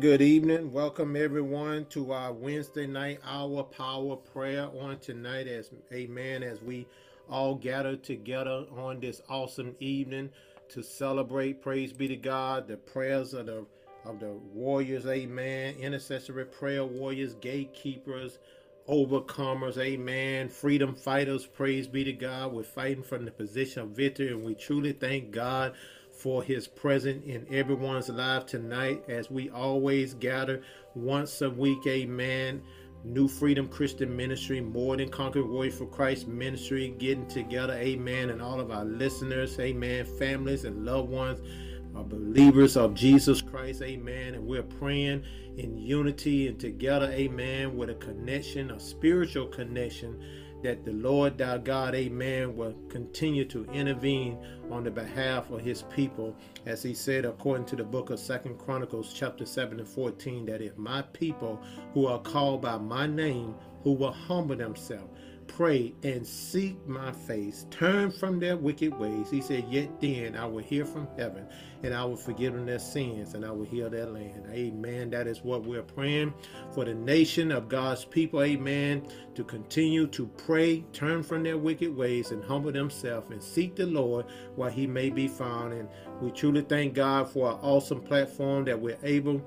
Good evening. Welcome everyone to our Wednesday night hour power prayer on tonight as amen as we all gather together on this awesome evening to celebrate praise be to God the prayers of the of the warriors amen intercessory prayer warriors gatekeepers overcomers amen freedom fighters praise be to God we're fighting from the position of victory and we truly thank God for his presence in everyone's life tonight as we always gather once a week. Amen. New Freedom Christian Ministry, More Than Conquer Warrior for Christ Ministry, getting together, amen, and all of our listeners, amen, families and loved ones, are believers of Jesus Christ, amen, and we're praying in unity and together, amen, with a connection, a spiritual connection that the Lord thy God, amen, will continue to intervene on the behalf of his people. As he said, according to the book of Second Chronicles, chapter 7 and 14, that if my people who are called by my name, who will humble themselves, pray and seek my face, turn from their wicked ways. He said, Yet then I will hear from heaven and I will forgive them their sins and I will heal their land. Amen. That is what we're praying for the nation of God's people. Amen. To continue to pray, turn from their wicked ways and humble themselves and seek the Lord while he may be found. And we truly thank God for an awesome platform that we're able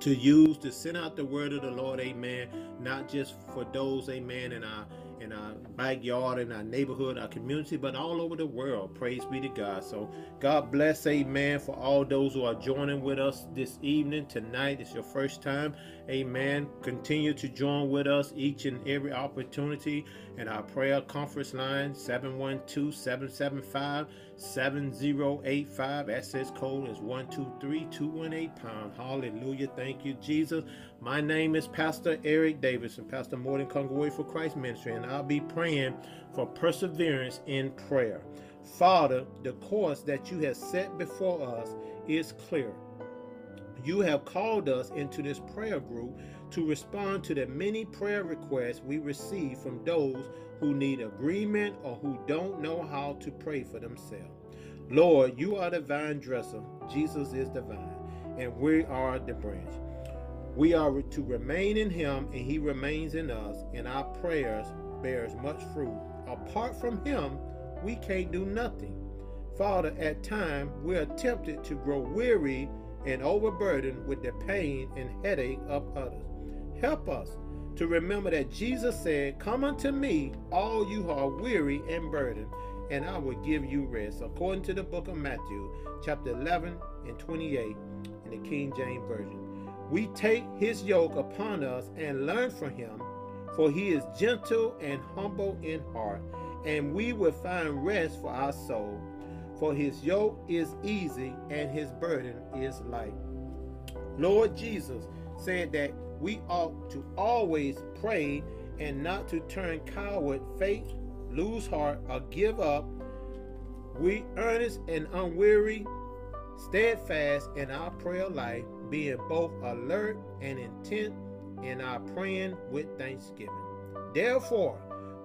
to use to send out the word of the Lord, amen. Not just for those, amen, in our in our backyard, in our neighborhood, our community, but all over the world. Praise be to God. So God bless, amen, for all those who are joining with us this evening, tonight. It's your first time. Amen. Continue to join with us each and every opportunity in our prayer conference line 712 775 7085. Access code is 123218 pound. Hallelujah. Thank you, Jesus. My name is Pastor Eric Davis and Pastor Morton Congregation for Christ Ministry, and I'll be praying for perseverance in prayer. Father, the course that you have set before us is clear. You have called us into this prayer group to respond to the many prayer requests we receive from those who need agreement or who don't know how to pray for themselves. Lord, you are the vine dresser, Jesus is the vine, and we are the branch. We are to remain in him and he remains in us, and our prayers bears much fruit. Apart from him, we can't do nothing. Father, at times we are tempted to grow weary and overburdened with the pain and headache of others. Help us to remember that Jesus said, Come unto me, all you who are weary and burdened, and I will give you rest. According to the book of Matthew, chapter 11 and 28 in the King James Version. We take his yoke upon us and learn from him, for he is gentle and humble in heart, and we will find rest for our soul. For his yoke is easy and his burden is light. Lord Jesus said that we ought to always pray and not to turn coward, faint, lose heart, or give up. We earnest and unweary, steadfast in our prayer life, being both alert and intent in our praying with thanksgiving. Therefore,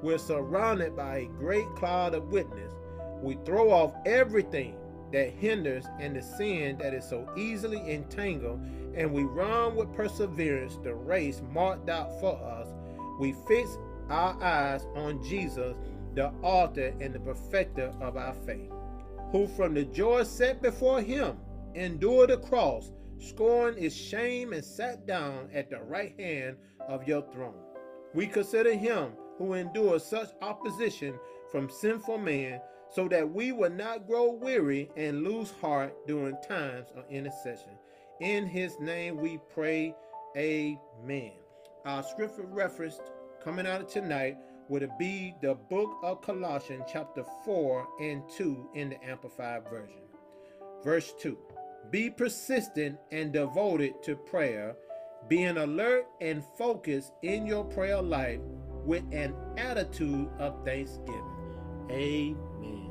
we're surrounded by a great cloud of witness we throw off everything that hinders and the sin that is so easily entangled, and we run with perseverance the race marked out for us. We fix our eyes on Jesus, the author and the perfecter of our faith, who from the joy set before him endured the cross, scorned its shame, and sat down at the right hand of your throne. We consider him who endured such opposition from sinful men so that we will not grow weary and lose heart during times of intercession. In his name we pray, amen. Our scripture reference coming out of tonight would be the book of Colossians, chapter 4 and 2 in the Amplified Version. Verse 2 Be persistent and devoted to prayer, being alert and focused in your prayer life with an attitude of thanksgiving. Amen.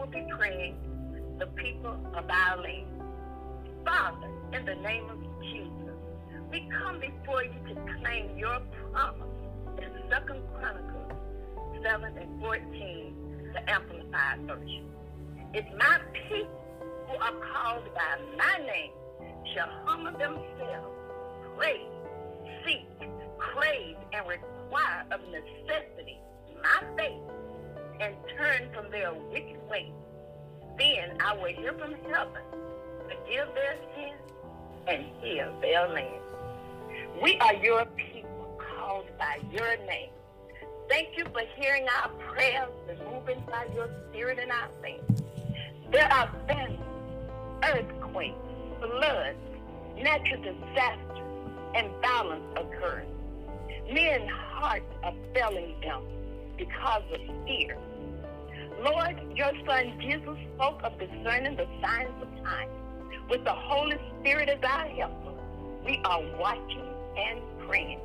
Will be praying the people of our land. Father, in the name of Jesus, we come before you to claim your promise in Second Chronicles 7 and 14, the Amplified Version. If my people who are called by my name shall humble themselves, pray, seek, crave, and require of necessity my faith, and turn from their wicked ways, then I will hear from heaven, forgive their sins, and heal their land. We are your people called by your name. Thank you for hearing our prayers and moving by your spirit in our faith. There are famines, earthquakes, floods, natural disasters, and violence occurring. Men's hearts are failing them because of fear. Lord, your son Jesus spoke of discerning the signs of time. With the Holy Spirit as our helper, we are watching and praying.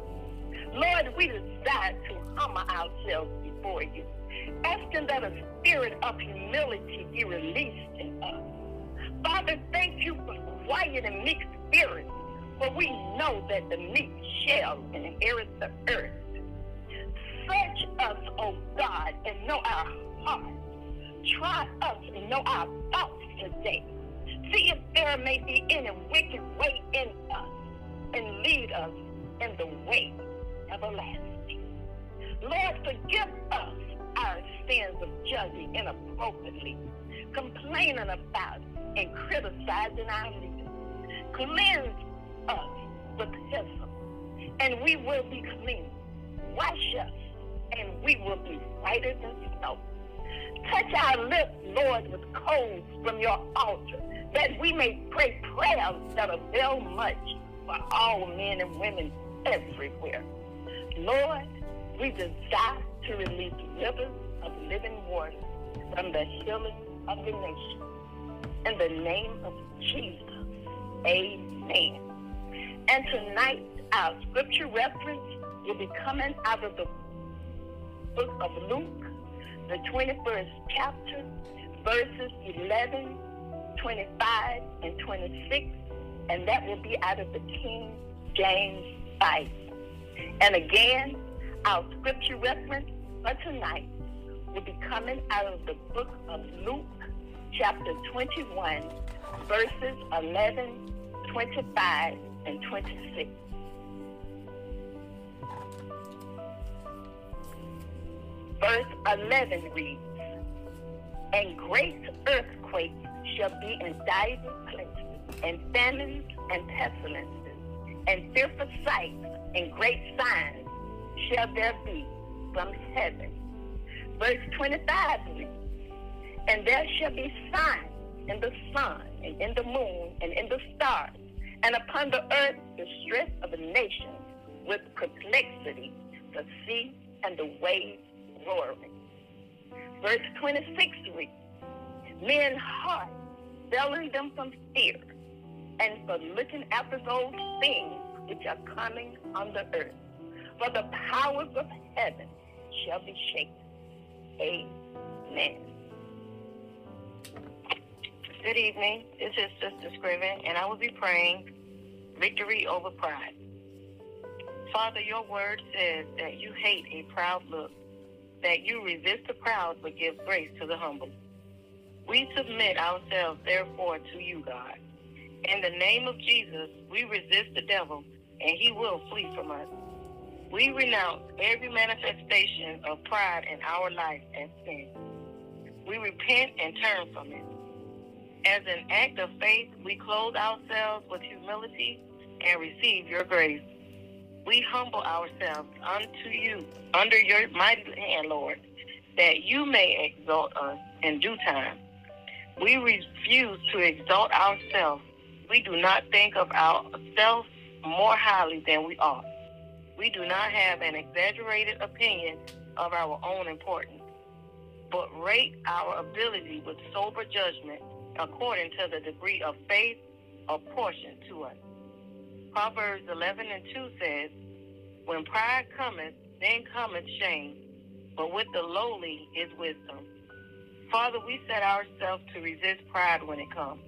Lord, we desire to humble ourselves before you, asking that a spirit of humility be released in us. Father, thank you for quiet and meek spirits, for we know that the meek shall inherit the earth. Search us, O oh God, and know our hearts. Try us and know our thoughts today. See if there may be any wicked way in us, and lead us in the way everlasting. Lord, forgive us our sins of judging inappropriately, complaining about and criticizing our leaders. Cleanse us with hyssop, and we will be clean. Wash us, and we will be whiter than snow. Touch our lips, Lord, with coals from your altar, that we may pray prayers that avail much for all men and women everywhere. Lord, we desire to release rivers of living water from the healing of the nation. In the name of Jesus, amen. And tonight, our scripture reference will be coming out of the book of Luke, the 21st chapter, verses 11, 25, and 26, and that will be out of the King James Bible. And again, our scripture reference for tonight will be coming out of the book of Luke, chapter 21, verses 11, 25, and 26. Verse 11 reads, And great earthquakes shall be in divers places, and famines and pestilences, and fearful sights and great signs shall there be from heaven. Verse 25 reads, And there shall be signs in the sun, and in the moon, and in the stars, and upon the earth the of the nations with perplexity, the sea and the waves roaring. Verse 26 reads, Men's hearts failing them from fear, and for looking after those things which are coming on the earth. For the powers of heaven shall be shaken. Amen. Good evening. This is Sister Scriven, and I will be praying victory over pride. Father, your word says that you hate a proud look, that you resist the proud but give grace to the humble. We submit ourselves, therefore, to you, God. In the name of Jesus, we resist the devil, and he will flee from us. We renounce every manifestation of pride in our life and sin. We repent and turn from it. As an act of faith, we clothe ourselves with humility and receive your grace. We humble ourselves unto you under your mighty hand, Lord, that you may exalt us in due time. We refuse to exalt ourselves. We do not think of ourselves more highly than we ought. We do not have an exaggerated opinion of our own importance, but rate our ability with sober judgment according to the degree of faith apportioned to us. Proverbs 11 and 2 says, When pride cometh, then cometh shame, but with the lowly is wisdom. Father, we set ourselves to resist pride when it comes.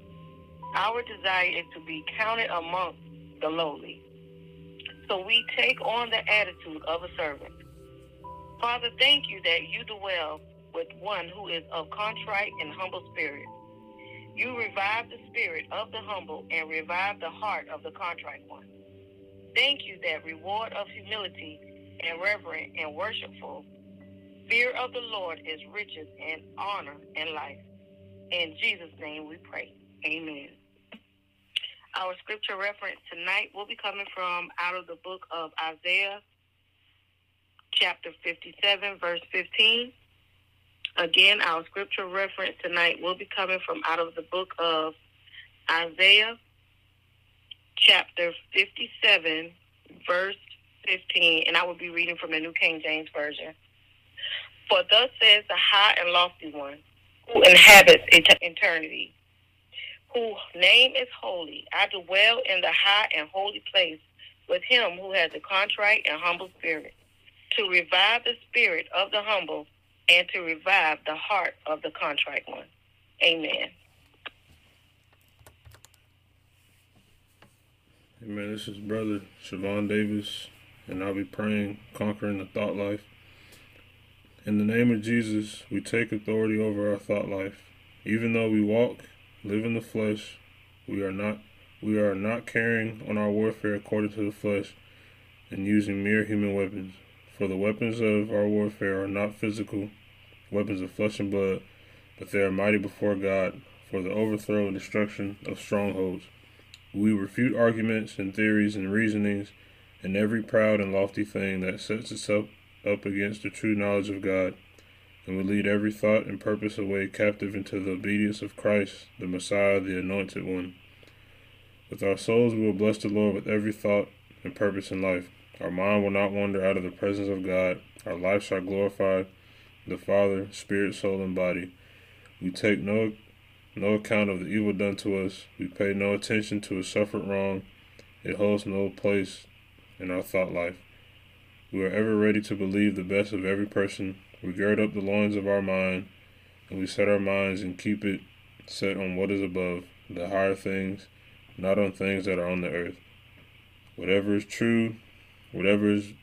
Our desire is to be counted amongst the lowly. So we take on the attitude of a servant. Father, thank you that you dwell with one who is of contrite and humble spirit. You revive the spirit of the humble and revive the heart of the contrite one. Thank you that reward of humility and reverent and worshipful fear of the Lord is riches and honor and life. In Jesus' name we pray. Amen. Our scripture reference tonight will be coming from out of the book of Isaiah, chapter 57, verse 15. Again, our scripture reference tonight will be coming from out of the book of Isaiah, chapter 57, verse 15, and I will be reading from the New King James Version. For thus says the high and lofty one, who inhabits eternity, whose name is holy. I dwell in the high and holy place with him who has a contrite and humble spirit, to revive the spirit of the humble and to revive the heart of the contrite one. Amen. Amen. This is Brother Siobhan Davis, and I'll be praying, conquering the thought life. In the name of Jesus, we take authority over our thought life. Even though we walk, live in the flesh, we are not we are not carrying on our warfare according to the flesh and using mere human weapons. For the weapons of our warfare are not physical, weapons of flesh and blood, but they are mighty before God for the overthrow and destruction of strongholds. We refute arguments and theories and reasonings and every proud and lofty thing that sets itself up against the true knowledge of God, and we lead every thought and purpose away captive into the obedience of Christ, the Messiah, the Anointed One. With our souls we will bless the Lord with every thought and purpose in life. Our mind will not wander out of the presence of God. Our life shall glorify the Father, spirit, soul, and body. We take no no account of the evil done to us. We pay no attention to a suffered wrong. It holds no place in our thought life. We are ever ready to believe the best of every person. We gird up the loins of our mind, and we set our minds and keep it set on what is above, the higher things, not on things that are on the earth. Whatever is true, whatever is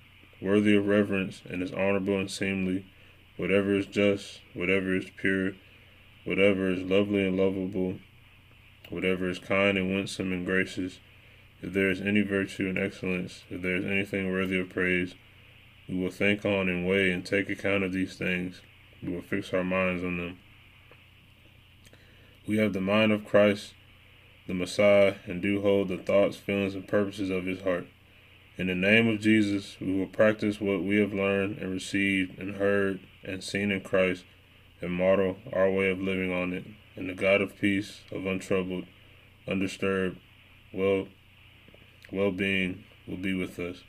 worthy of reverence and is honorable and seemly, whatever is just, whatever is pure, whatever is lovely and lovable, whatever is kind and winsome and gracious, if there is any virtue and excellence, if there is anything worthy of praise, we will think on and weigh and take account of these things. We will fix our minds on them. We have the mind of Christ, the Messiah, and do hold the thoughts, feelings, and purposes of his heart. In the name of Jesus, we will practice what we have learned and received and heard and seen in Christ and model our way of living on it. And the God of peace, of untroubled, undisturbed, well well being will be with us.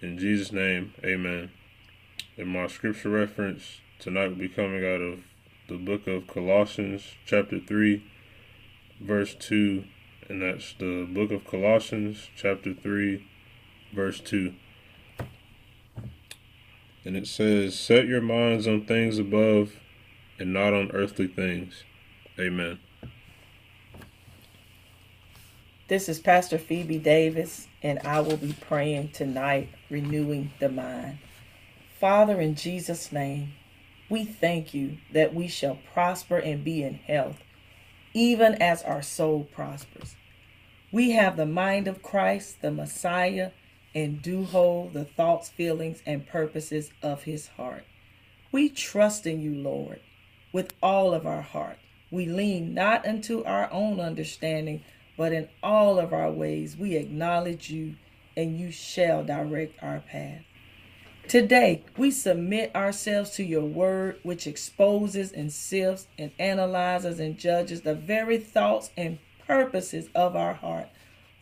In Jesus' name, amen. And my scripture reference tonight will be coming out of the book of Colossians, chapter 3, verse 2. And that's the book of Colossians, chapter 3, verse 2. And it says, Set your minds on things above and not on earthly things. Amen. This is Pastor Phoebe Davis, and I will be praying tonight, renewing the mind. Father, in Jesus' name, we thank you that we shall prosper and be in health, even as our soul prospers. We have the mind of Christ, the Messiah, and do hold the thoughts, feelings, and purposes of his heart. We trust in you, Lord with all of our heart. We lean not unto our own understanding, but in all of our ways we acknowledge you, and you shall direct our path. Today, we submit ourselves to your word, which exposes and sifts and analyzes and judges the very thoughts and purposes of our heart.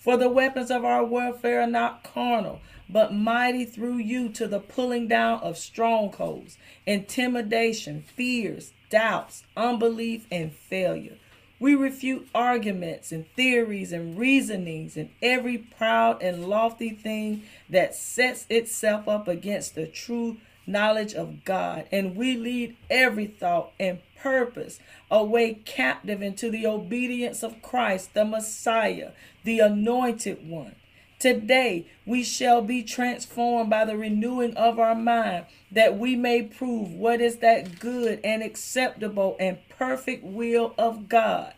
For the weapons of our warfare are not carnal, but mighty through you to the pulling down of strongholds, intimidation, fears, doubts, unbelief, and failure. We refute arguments and theories and reasonings and every proud and lofty thing that sets itself up against the true knowledge of God. And we lead every thought and purpose away captive into the obedience of Christ, the Messiah, the anointed one. Today we shall be transformed by the renewing of our mind, that we may prove what is that good and acceptable and perfect will of God.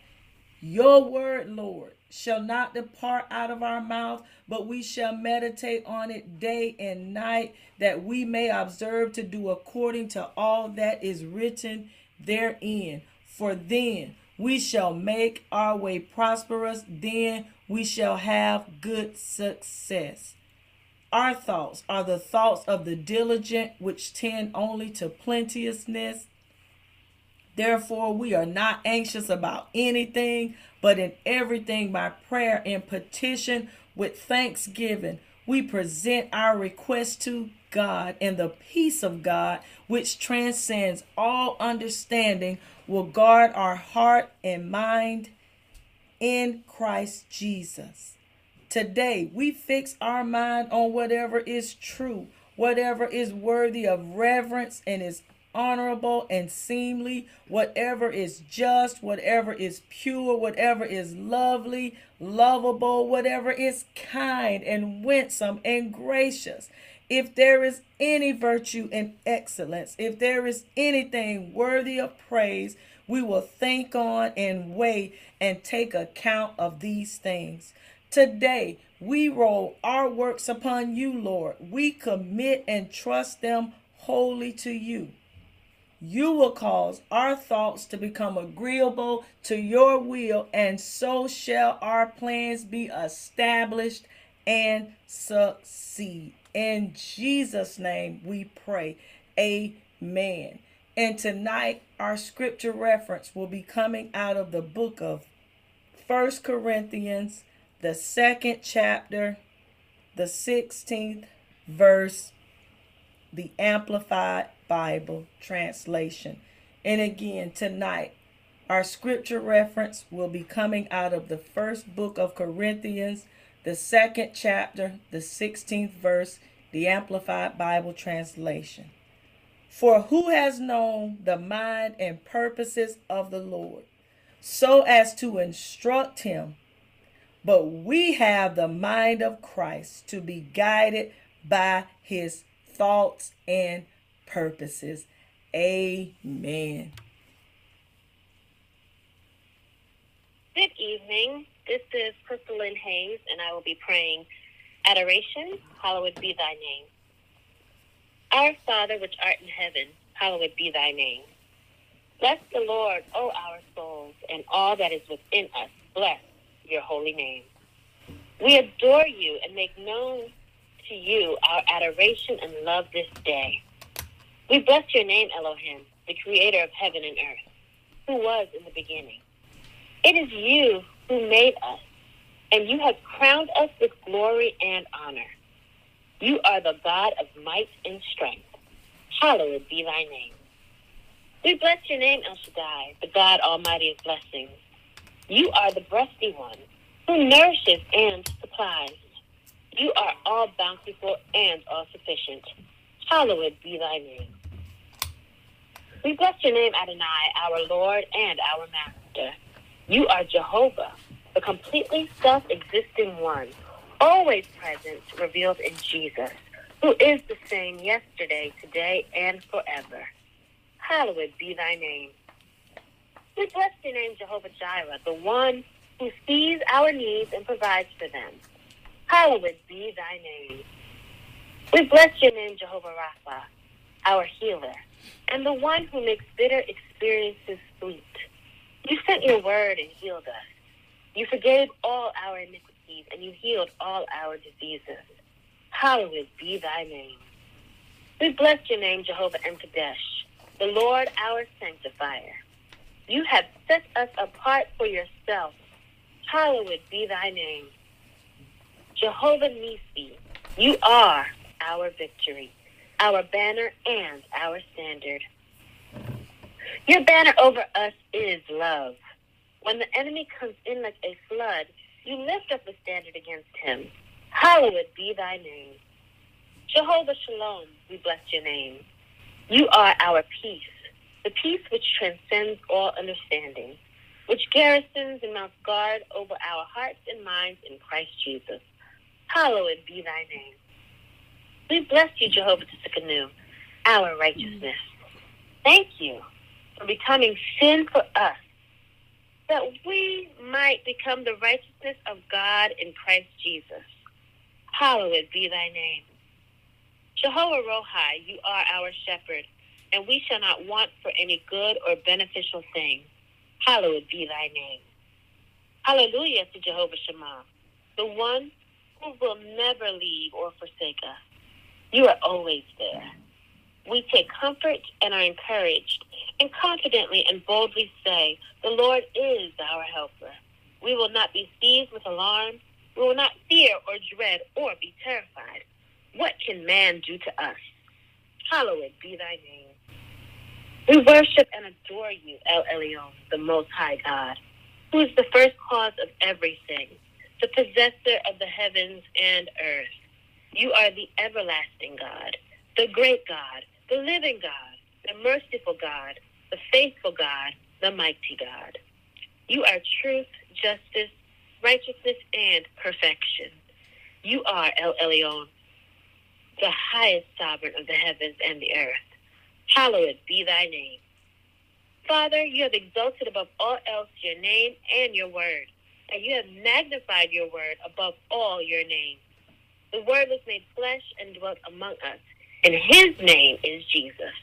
Your word, Lord, shall not depart out of our mouth, but we shall meditate on it day and night, that we may observe to do according to all that is written therein. For then we shall make our way prosperous, then we shall have good success. Our thoughts are the thoughts of the diligent, which tend only to plenteousness. Therefore, we are not anxious about anything, but in everything by prayer and petition with thanksgiving, we present our request to God, and the peace of God, which transcends all understanding, will guard our heart and mind in Christ Jesus. Today, we fix our mind on whatever is true, whatever is worthy of reverence and is honorable and seemly, whatever is just, whatever is pure, whatever is lovely, lovable, whatever is kind and winsome and gracious. If there is any virtue and excellence, if there is anything worthy of praise, we will think on and weigh and take account of these things. Today, we roll our works upon you, Lord. We commit and trust them wholly to you. You will cause our thoughts to become agreeable to your will, and so shall our plans be established and succeed. In Jesus' name we pray. Amen. And tonight, our scripture reference will be coming out of the book of First Corinthians, the second chapter, the 16th verse, the Amplified Bible translation. And again, tonight, our scripture reference will be coming out of the first book of Corinthians, the second chapter, the 16th verse, the Amplified Bible translation. For who has known the mind and purposes of the Lord, so as to instruct him? But we have the mind of Christ to be guided by his thoughts and purposes. Amen. Good evening. This is Crystalline Hayes, and I will be praying Adoration, hallowed be thy name. Our Father which art in heaven, hallowed be thy name. Bless the Lord, O our souls, and all that is within us. Bless your holy name. We adore you and make known to you our adoration and love this day. We bless your name, Elohim, the creator of heaven and earth, who was in the beginning. It is you who made us, and you have crowned us with glory and honor. You are the God of might and strength. Hallowed be thy name. We bless your name, El Shaddai, the God Almighty of blessings. You are the breasty one who nourishes and supplies. You are all bountiful and all sufficient. Hallowed be thy name. We bless your name, Adonai, our Lord and our Master. You are Jehovah, the completely self existing one always present, revealed in Jesus, who is the same yesterday, today, and forever. Hallowed be thy name. We bless your name, Jehovah Jireh, the one who sees our needs and provides for them. Hallowed be thy name. We bless your name, Jehovah Rapha, our healer, and the one who makes bitter experiences sweet. You sent your word and healed us. You forgave all our iniquities and you healed all our diseases. Hallowed be thy name. We bless your name, Jehovah M'Kaddesh, the Lord our sanctifier. You have set us apart for yourself. Hallowed be thy name. Jehovah Nissi, you are our victory, our banner, and our standard. Your banner over us is love. When the enemy comes in like a flood, you lift up a standard against him. Hallowed be thy name. Jehovah Shalom, we bless your name. You are our peace, the peace which transcends all understanding, which garrisons and mounts guard over our hearts and minds in Christ Jesus. Hallowed be thy name. We bless you, Jehovah Tsidkenu, our righteousness. Thank you for becoming sin for us, that we might become the righteousness of God in Christ Jesus. Hallowed be thy name. Jehovah Rohi, you are our shepherd, and we shall not want for any good or beneficial thing. Hallowed be thy name. Hallelujah to Jehovah Shammah, the one who will never leave or forsake us. You are always there. We take comfort and are encouraged, and confidently and boldly say, The Lord is our helper. We will not be seized with alarm. We will not fear or dread or be terrified. What can man do to us? Hallowed be thy name. We worship and adore you, El Elyon, the Most High God, who is the first cause of everything, the possessor of the heavens and earth. You are the everlasting God, the great God, the living God, the merciful God, the faithful God, the mighty God. You are truth, justice, righteousness, and perfection. You are El Elyon, the highest sovereign of the heavens and the earth. Hallowed be thy name. Father, you have exalted above all else your name and your word, and you have magnified your word above all your name. The Word was made flesh and dwelt among us, and His name is Jesus.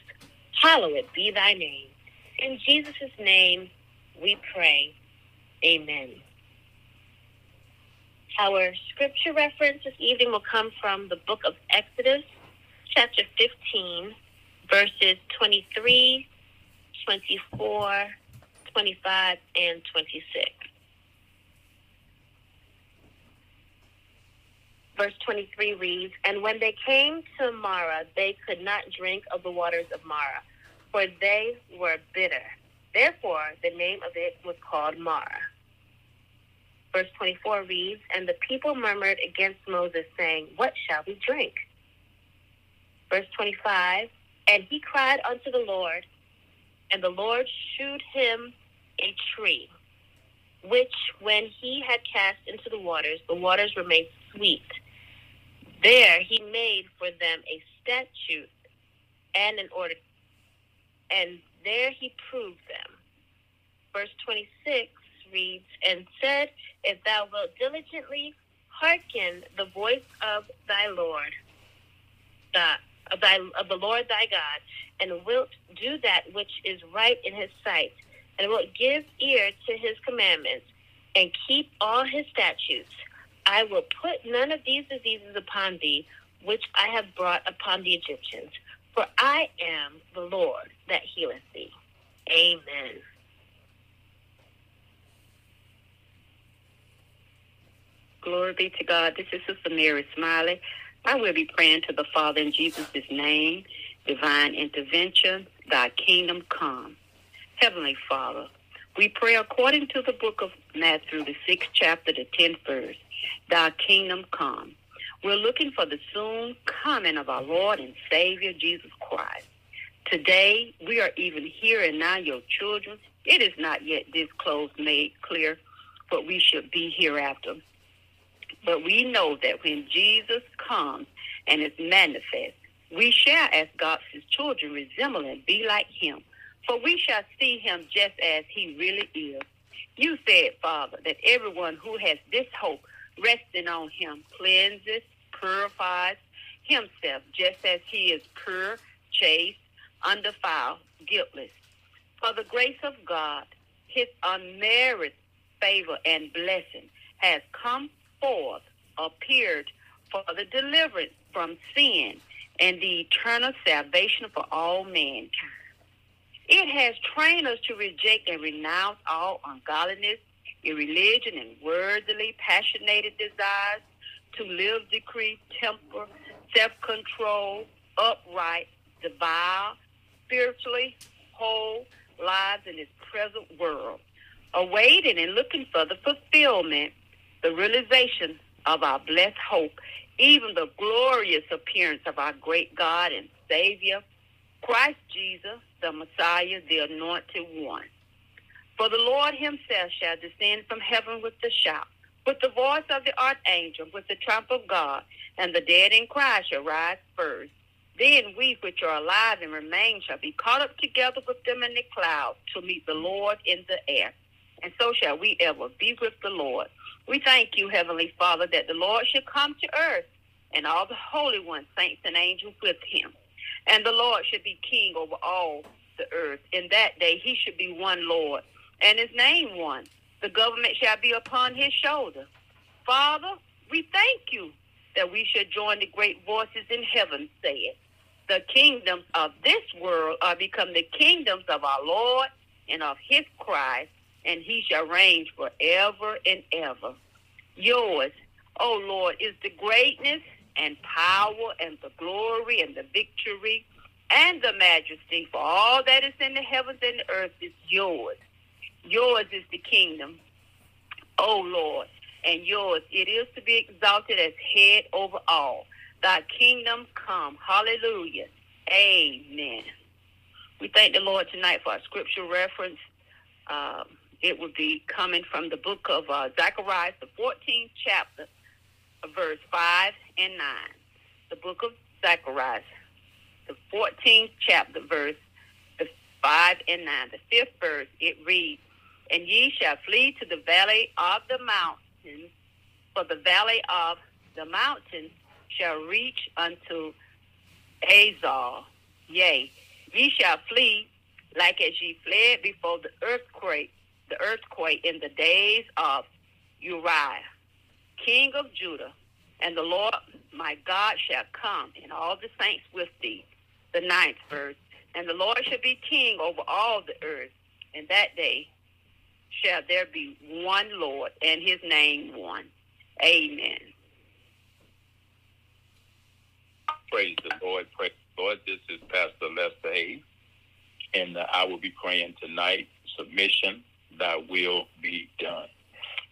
Hallowed be thy name. In Jesus' name we pray. Amen. Our scripture reference this evening will come from the book of Exodus, chapter 15, verses 23, 24, 25, and 26. Verse 23 reads, And when they came to Marah, they could not drink of the waters of Marah, for they were bitter. Therefore, the name of it was called Marah. Verse 24 reads, And the people murmured against Moses, saying, What shall we drink? Verse 25, And he cried unto the Lord, and the Lord shewed him a tree, which when he had cast into the waters, the waters made sweet. There he made for them a statute and an order, and there he proved them. Verse 26 reads, And said, If thou wilt diligently hearken the voice of thy Lord, of, thy, of the Lord thy God, and wilt do that which is right in his sight, and wilt give ear to his commandments, and keep all his statutes, I will put none of these diseases upon thee, which I have brought upon the Egyptians. For I am the Lord that healeth thee. Amen. Glory be to God. This is Sister Mary Smiley. I will be praying to the Father in Jesus' name, divine intervention, thy kingdom come. Heavenly Father, we pray according to the book of Matthew, the sixth chapter, the tenth verse, thy kingdom come. We're looking for the soon coming of our Lord and Savior Jesus Christ. Today, we are even here and now, your children. It is not yet disclosed, made clear what we should be hereafter. But we know that when Jesus comes and is manifest, we shall, as God's children, resemble and be like him. For we shall see him just as he really is. You said, Father, that everyone who has this hope resting on him cleanses, purifies himself just as he is pure, chaste, undefiled, guiltless. For the grace of God, his unmerited favor and blessing has come forth, appeared for the deliverance from sin and the eternal salvation for all mankind. It has trained us to reject and renounce all ungodliness, irreligion, and worldly, passionated desires, to live, decree, temper, self-control, upright, devout, spiritually whole lives in this present world, awaiting and looking for the fulfillment, the realization of our blessed hope, even the glorious appearance of our great God and Savior, Christ Jesus, the Messiah, the Anointed One. For the Lord himself shall descend from heaven with a shout, with the voice of the archangel, with the trump of God, and the dead in Christ shall rise first. Then we which are alive and remain shall be caught up together with them in the cloud to meet the Lord in the air. And so shall we ever be with the Lord. We thank you, Heavenly Father, that the Lord should come to earth and all the holy ones, saints and angels with him. And the Lord should be king over all the earth. In that day he should be one Lord, and his name one. The government shall be upon his shoulder. Father, we thank you that we should join the great voices in heaven saying, The kingdoms of this world are become the kingdoms of our Lord and of his Christ, and he shall reign forever and ever. Yours, O Lord, is the greatness and power and the glory and the victory and the majesty for all that is in the heavens and the earth is yours. Yours is the kingdom, O Lord, and yours it is to be exalted as head over all. Thy kingdom come. Hallelujah. Amen. We thank the Lord tonight for our scripture reference. Um, it would be coming from the book of uh, Zechariah, the 14th chapter, verse 5 and 9. The book of Zechariah, the 14th chapter, verse the 5 and 9. The fifth verse, it reads, And ye shall flee to the valley of the mountains, for the valley of the mountains shall reach unto Azal. Yea, ye shall flee like as ye fled before the earthquake, the earthquake in the days of Uzziah, king of Judah, and the Lord my God shall come, and all the saints with thee. The ninth verse. And the Lord shall be king over all the earth. And that day shall there be one Lord, and his name one. Amen. Praise the Lord. Praise the Lord. This is Pastor Lester Hayes, and uh, I will be praying tonight. Submission, thy will be done.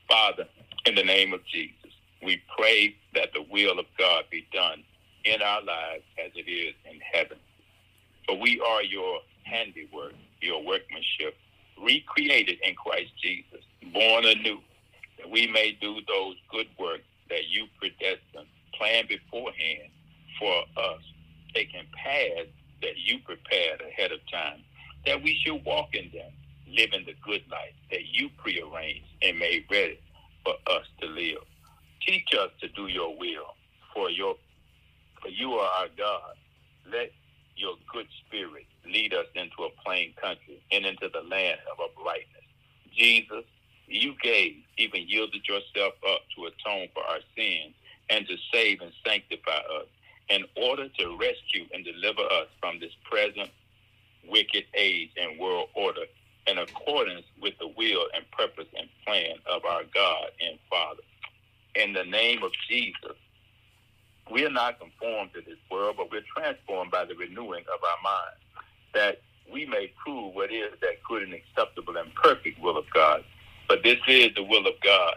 Father, in the name of Jesus, we pray that the will of God be done in our lives as it is in heaven. For we are your handiwork, your workmanship, recreated in Christ Jesus, born anew, that we may do those good works that you predestined, planned beforehand for us, taking paths that you prepared ahead of time, that we should walk in them, living the good life that you prearranged and made ready for us to live. Teach us to do your will, for your for you are our God. Let your good spirit lead us into a plain country and into the land of uprightness. Jesus, you gave, even yielded yourself up to atone for our sins and to save and sanctify us in order to rescue and deliver us from this present wicked age and world order in accordance with the will and purpose and plan of our God and Father. In the name of Jesus, we are not conformed to this world, but we're transformed by the renewing of our mind, that we may prove what is that good and acceptable and perfect will of God. But this is the will of God,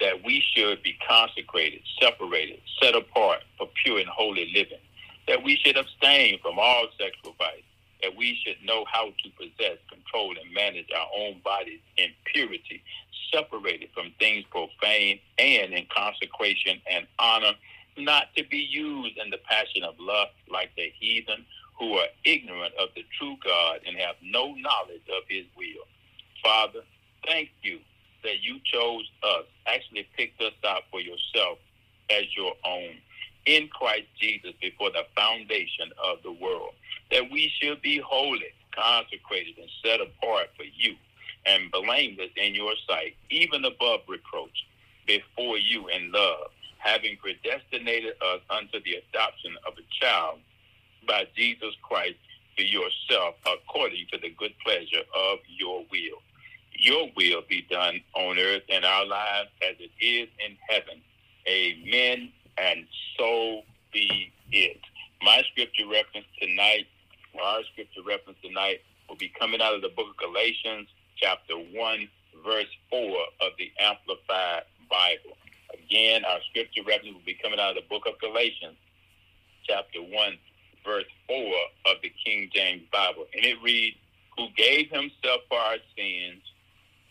that we should be consecrated, separated, set apart for pure and holy living, that we should abstain from all sexual vice, that we should know how to possess, control, and manage our own bodies in purity, separated from things profane and in consecration and honor not to be used in the passion of lust like the heathen who are ignorant of the true God and have no knowledge of his will. Father, thank you that you chose us, actually picked us out for yourself as your own in Christ Jesus before the foundation of the world, that we should be holy, consecrated, and set apart for you and blameless in your sight, even above reproach, before you in love having predestinated us unto the adoption of a child by Jesus Christ to yourself according to the good pleasure of your will. Your will be done on earth in our lives as it is in heaven. Amen. And so be it. My scripture reference tonight, our scripture reference tonight, will be coming out of the book of Galatians, chapter 1, verse 4 of the Amplified Bible. Again, our scripture reference will be coming out of the book of Galatians, chapter 1, verse 4 of the King James Bible. And it reads, Who gave himself for our sins,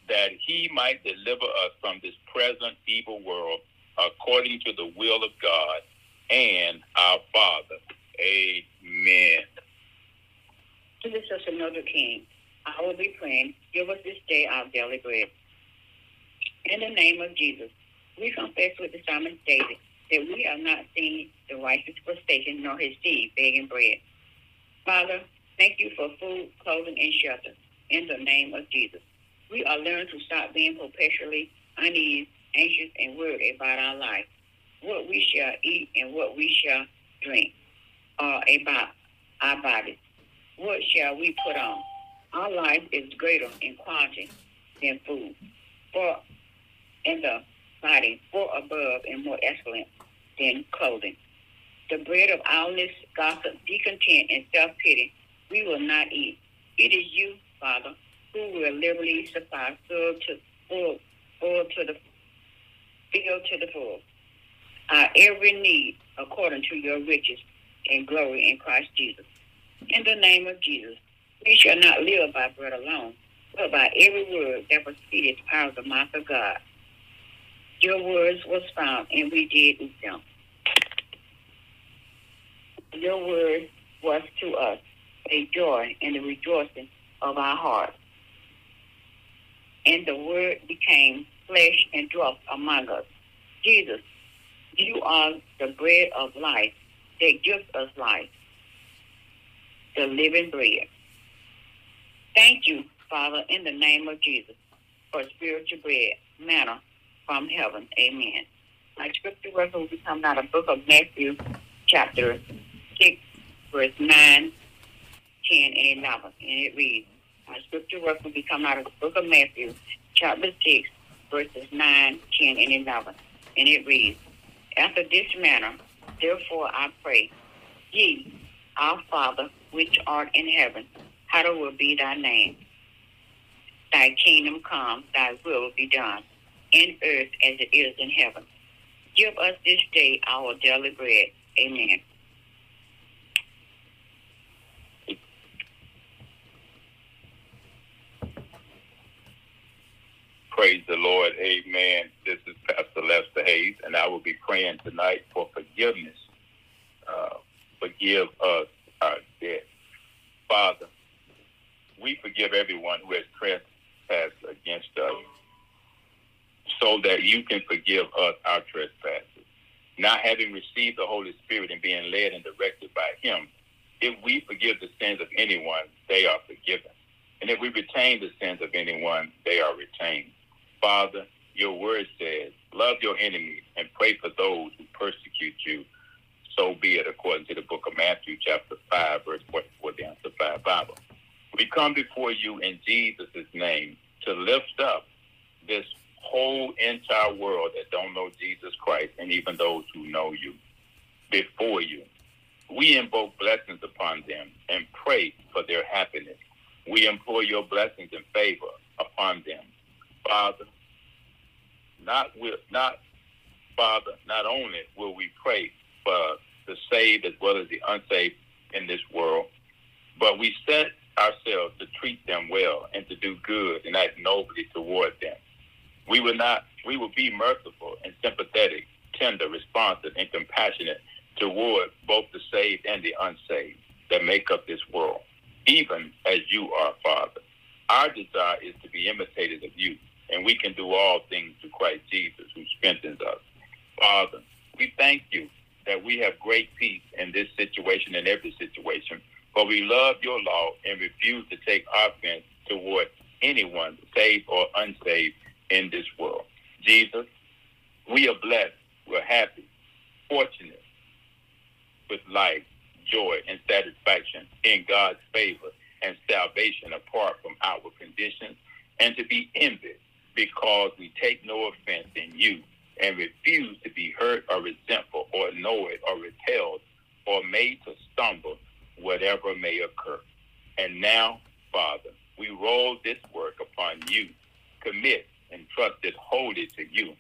that he might deliver us from this present evil world according to the will of God and our Father. Amen. To the Sister Mother King, I will be praying, give us this day our daily bread. In the name of Jesus, we confess with the psalmist David that we have not seen the righteous forsaken nor his seed begging bread. Father, thank you for food, clothing, and shelter. In the name of Jesus, we are learning to stop being perpetually uneasy, anxious, and worried about our life, what we shall eat and what we shall drink, or about our bodies. What shall we put on? Our life is greater in quality than food. For in the body, for above and more excellent than clothing. The bread of illness, gossip, discontent, and self pity we will not eat. It is you, Father, who will liberally supply full to full, full to the fill to the full. Our every need according to your riches and glory in Christ Jesus. In the name of Jesus, we shall not live by bread alone, but by every word that proceedeth out of the mouth of God. Your words was found, and we did eat them. Your word was to us a joy and the rejoicing of our hearts. And the word became flesh and dwelt among us. Jesus, you are the bread of life that gives us life, the living bread. Thank you, Father, in the name of Jesus, for spiritual bread, manna from heaven. Amen. My scripture verse will be coming out of the book of Matthew, chapter 6, verse 9, 10, and 11. And it reads, My scripture verse will be coming out of the book of Matthew, chapter 6, verses 9, 10, and 11. And it reads, After this manner, therefore I pray, ye, our Father, which art in heaven, hallowed be thy name. Thy kingdom come, thy will be done, in earth as it is in heaven. Give us this day our daily bread. Amen. Praise the Lord. Amen. This is Pastor Lester Hayes, and I will be praying tonight for forgiveness. Uh, forgive us our debt. Father, we forgive everyone who has trespassed against us so that you can forgive us our trespasses. Now, having received the Holy Spirit and being led and directed by Him, if we forgive the sins of anyone, they are forgiven. And if we retain the sins of anyone, they are retained. Father, your word says, love your enemies and pray for those who persecute you. So be it, according to the book of Matthew, chapter 5, verse 44 down to 5 Bible. We come before you in Jesus' name to lift up this whole entire world that don't know Jesus Christ and even those who know you before you. We invoke blessings upon them and pray for their happiness. We implore your blessings and favor upon them. Father, not will not Father, not only will we pray for the saved as well as the unsaved in this world, but we set ourselves to treat them well and to do good and act nobly toward them. We will not we will be merciful and sympathetic, tender, responsive, and compassionate toward both the saved and the unsaved that make up this world, even as you are, Father. Our desire is to be imitators of you, and we can do all things through Christ Jesus who strengthens us. Father, we thank you that we have great peace in this situation and every situation, for we love your law and refuse to take offense toward anyone, saved or unsaved, in this world. Jesus, we are blessed, we're happy, fortunate with life, joy, and satisfaction in God's favor and salvation apart from outward conditions, and to be envied because we take no offense in you and refuse to be hurt or resentful or annoyed or repelled or made to stumble, whatever may occur. And now, Father, we roll this work upon you, commit and trust it wholly to you.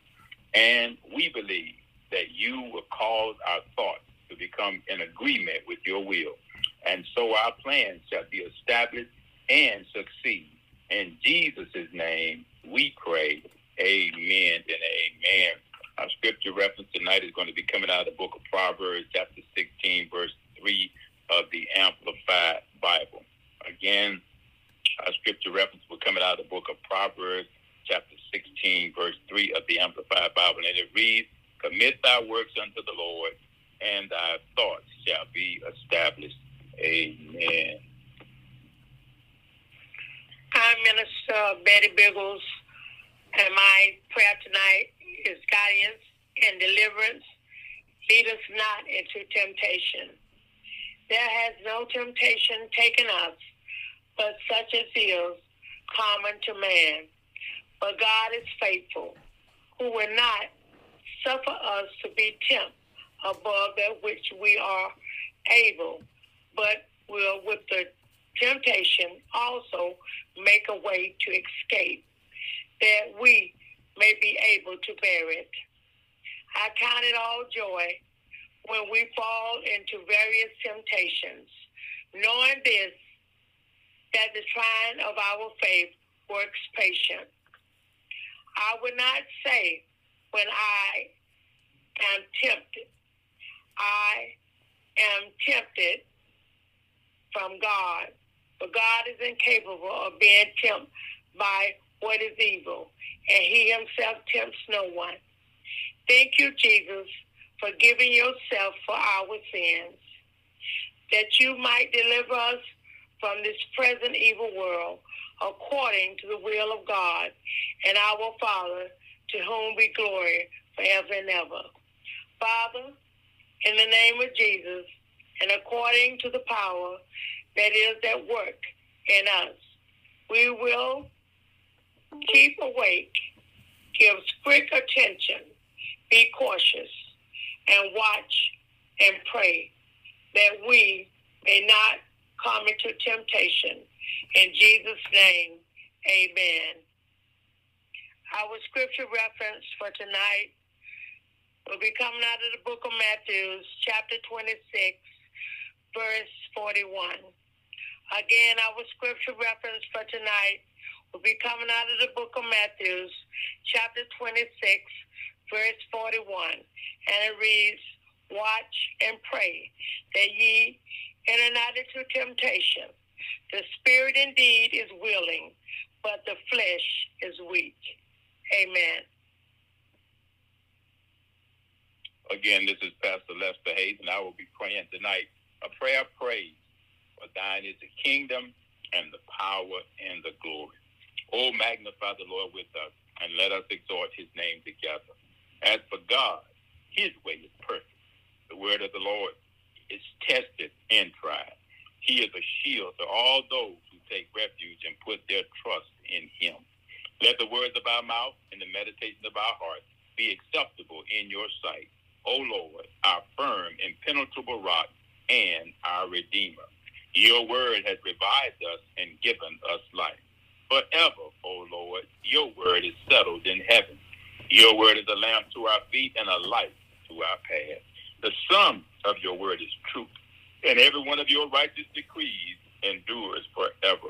And we believe that you will cause our thoughts to become in agreement with your will. And so our plans shall be established and succeed. In Jesus' name we pray. Amen and amen. Our scripture reference tonight is going to be coming out of the book of Proverbs, chapter 16, verse 3 of the Amplified Bible. Again, our scripture reference will coming out of the book of Proverbs, chapter 16, verse 3 of the Amplified Bible. And it reads, Commit thy works unto the Lord, and thy thoughts shall be established. Amen. I'm Minister Betty Biggles, and my prayer tonight is guidance and deliverance. Lead us not into temptation. There has no temptation taken us, but such as is common to man. But God is faithful, who will not suffer us to be tempted above that which we are able, but will with the temptation also make a way to escape, that we may be able to bear it. I count it all joy when we fall into various temptations, knowing this, that the trying of our faith works patience. I would not say when I am tempted, I am tempted from God. But God is incapable of being tempted by what is evil, and he himself tempts no one. Thank you, Jesus, for giving yourself for our sins, that you might deliver us from this present evil world according to the will of God and our Father, to whom be glory forever and ever. Father, in the name of Jesus, and according to the power that is at work in us, we will keep awake, give strict attention, be cautious, and watch and pray that we may not come into temptation. In Jesus' name, amen. Our scripture reference for tonight will be coming out of the book of Matthew, chapter 26, verse 41. Again, our scripture reference for tonight will be coming out of the book of Matthew, chapter 26, verse 41. And it reads, Watch and pray that ye enter not into temptation. The spirit indeed is willing, but the flesh is weak. Amen. Again, this is Pastor Lester Hayes, and I will be praying tonight a prayer of praise. For thine is the kingdom and the power and the glory. Oh, magnify the Lord with us, and let us exhort his name together. As for God, his way is perfect. The word of the Lord is tested and tried. He is a shield to all those who take refuge and put their trust in him. Let the words of our mouth and the meditation of our hearts be acceptable in your sight. O Lord, our firm, impenetrable rock and our Redeemer. Your word has revived us and given us life. Forever, O Lord, your word is settled in heaven. Your word is a lamp to our feet and a light to our path. The sum of your word is truth, and every one of your righteous decrees endures forever.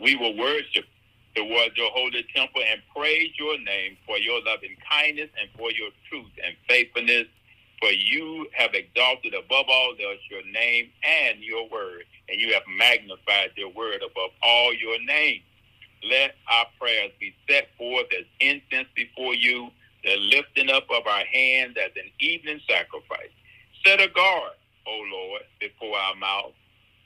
We will worship towards your holy temple and praise your name for your loving kindness and for your truth and faithfulness. For you have exalted above all else your name and your word, and you have magnified your word above all your name. Let our prayers be set forth as incense before you, the lifting up of our hands as an evening sacrifice. Set a guard, O Lord, before our mouth.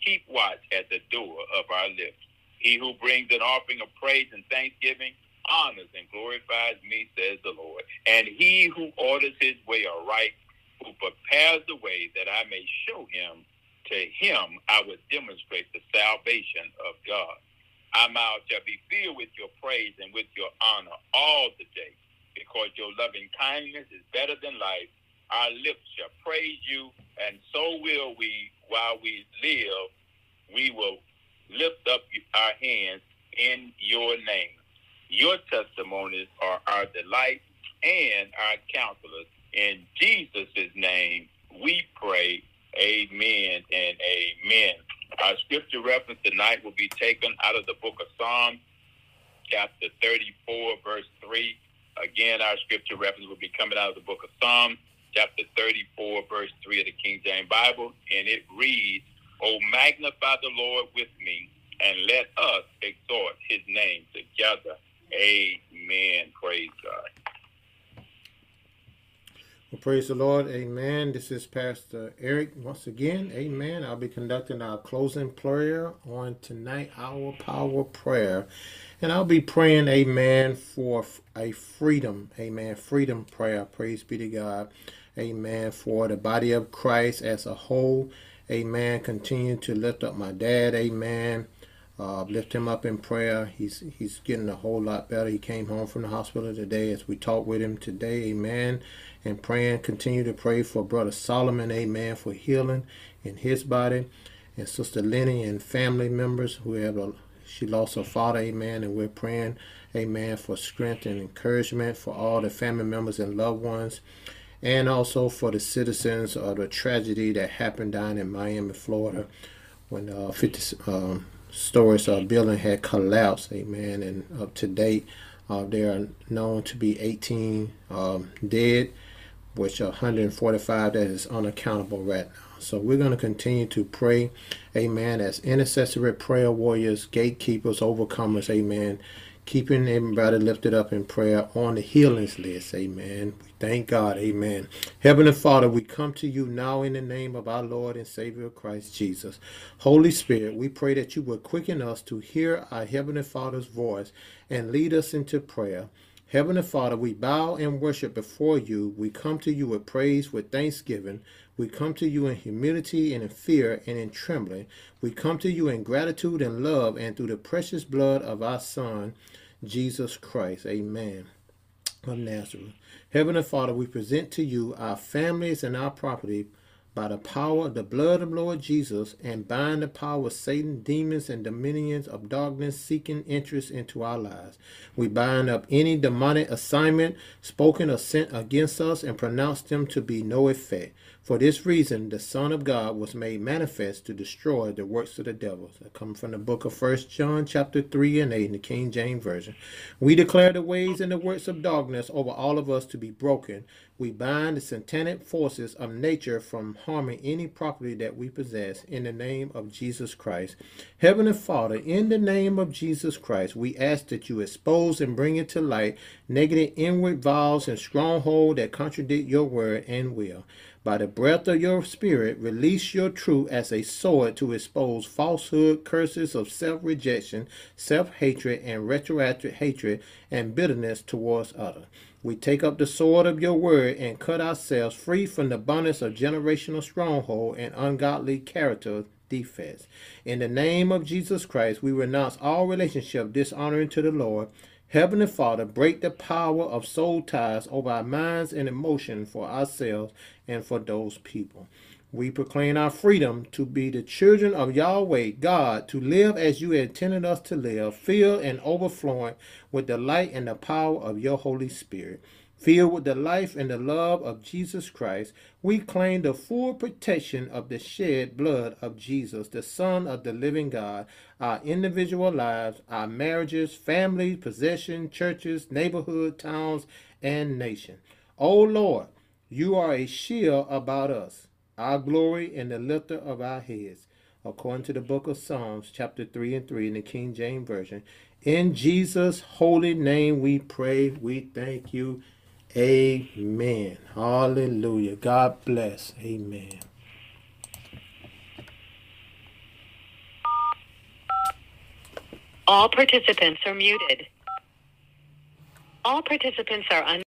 Keep watch at the door of our lips. He who brings an offering of praise and thanksgiving honors and glorifies me, says the Lord. And he who orders his way aright, who prepares the way that I may show him, to him I will demonstrate the salvation of God. Our mouth shall be filled with your praise and with your honor all the day, because your loving kindness is better than life. Our lips shall praise you, and so will we while we live. We will lift up our hands in your name. Your testimonies are our delight and our counselors. In Jesus' name, we pray. Amen and amen. Our scripture reference tonight will be taken out of the book of Psalms, chapter 34, verse 3. Again, our scripture reference will be coming out of the book of Psalms, chapter 34, verse 3 of the King James Bible. And it reads, Oh, magnify the Lord with me, and let us exhort his name together. Amen. Praise God. Well, praise the Lord. Amen. This is Pastor Eric once again. Amen. I'll be conducting our closing prayer on tonight, our power prayer. And I'll be praying, amen, for a freedom, amen, freedom prayer. Praise be to God. Amen. For the body of Christ as a whole. Amen. Continue to lift up my dad. Amen. Uh, lift him up in prayer. He's he's getting a whole lot better. He came home from the hospital today as we talked with him today. Amen. And praying, continue to pray for Brother Solomon. Amen. For healing in his body. And Sister Lenny and family members who have a she lost her father, amen, and we're praying, amen, for strength and encouragement for all the family members and loved ones, and also for the citizens of the tragedy that happened down in Miami, Florida, when uh, 50 um, stories uh, building had collapsed, amen, and up to date, uh, there are known to be 18 um, dead, which 145 that is unaccountable right now. So we're going to continue to pray, amen, as intercessory prayer warriors, gatekeepers, overcomers, amen. Keeping everybody lifted up in prayer on the healings list, amen. We thank God, amen. Heavenly Father, we come to you now in the name of our Lord and Savior Christ Jesus. Holy Spirit, we pray that you will quicken us to hear our Heavenly Father's voice and lead us into prayer. Heavenly Father, we bow and worship before you. We come to you with praise, with thanksgiving. We come to you in humility and in fear and in trembling. We come to you in gratitude and love and through the precious blood of our Son, Jesus Christ. Amen. Of Nazareth. Heavenly Father, we present to you our families and our property by the power of the blood of Lord Jesus and bind the power of Satan, demons, and dominions of darkness seeking interest into our lives. We bind up any demonic assignment spoken or sent against us and pronounce them to be no effect. For this reason, the Son of God was made manifest to destroy the works of the devils. I come from the book of First John, chapter 3 and 8 in the King James Version. We declare the ways and the works of darkness over all of us to be broken. We bind the satanic forces of nature from harming any property that we possess in the name of Jesus Christ. Heavenly Father, in the name of Jesus Christ, we ask that you expose and bring into light negative inward vows and stronghold that contradict your word and will. By the breath of your spirit, release your truth as a sword to expose falsehood, curses of self rejection, self hatred, and retroactive hatred and bitterness towards others. We take up the sword of your word and cut ourselves free from the bondage of generational stronghold and ungodly character defects. In the name of Jesus Christ, we renounce all relationship dishonoring to the Lord Heavenly Father, break the power of soul ties over our minds and emotions for ourselves and for those people. We proclaim our freedom to be the children of Yahweh, God, to live as you intended us to live, filled and overflowing with the light and the power of your Holy Spirit. Filled with the life and the love of Jesus Christ, we claim the full protection of the shed blood of Jesus, the Son of the living God, our individual lives, our marriages, families, possessions, churches, neighborhood, towns, and nation. O Lord, you are a shield about us, our glory and the lifter of our heads. According to the book of Psalms, chapter 3 and 3 in the King James Version. In Jesus' holy name we pray. We thank you. Amen. Hallelujah. God bless. Amen. All participants are muted. All participants are un-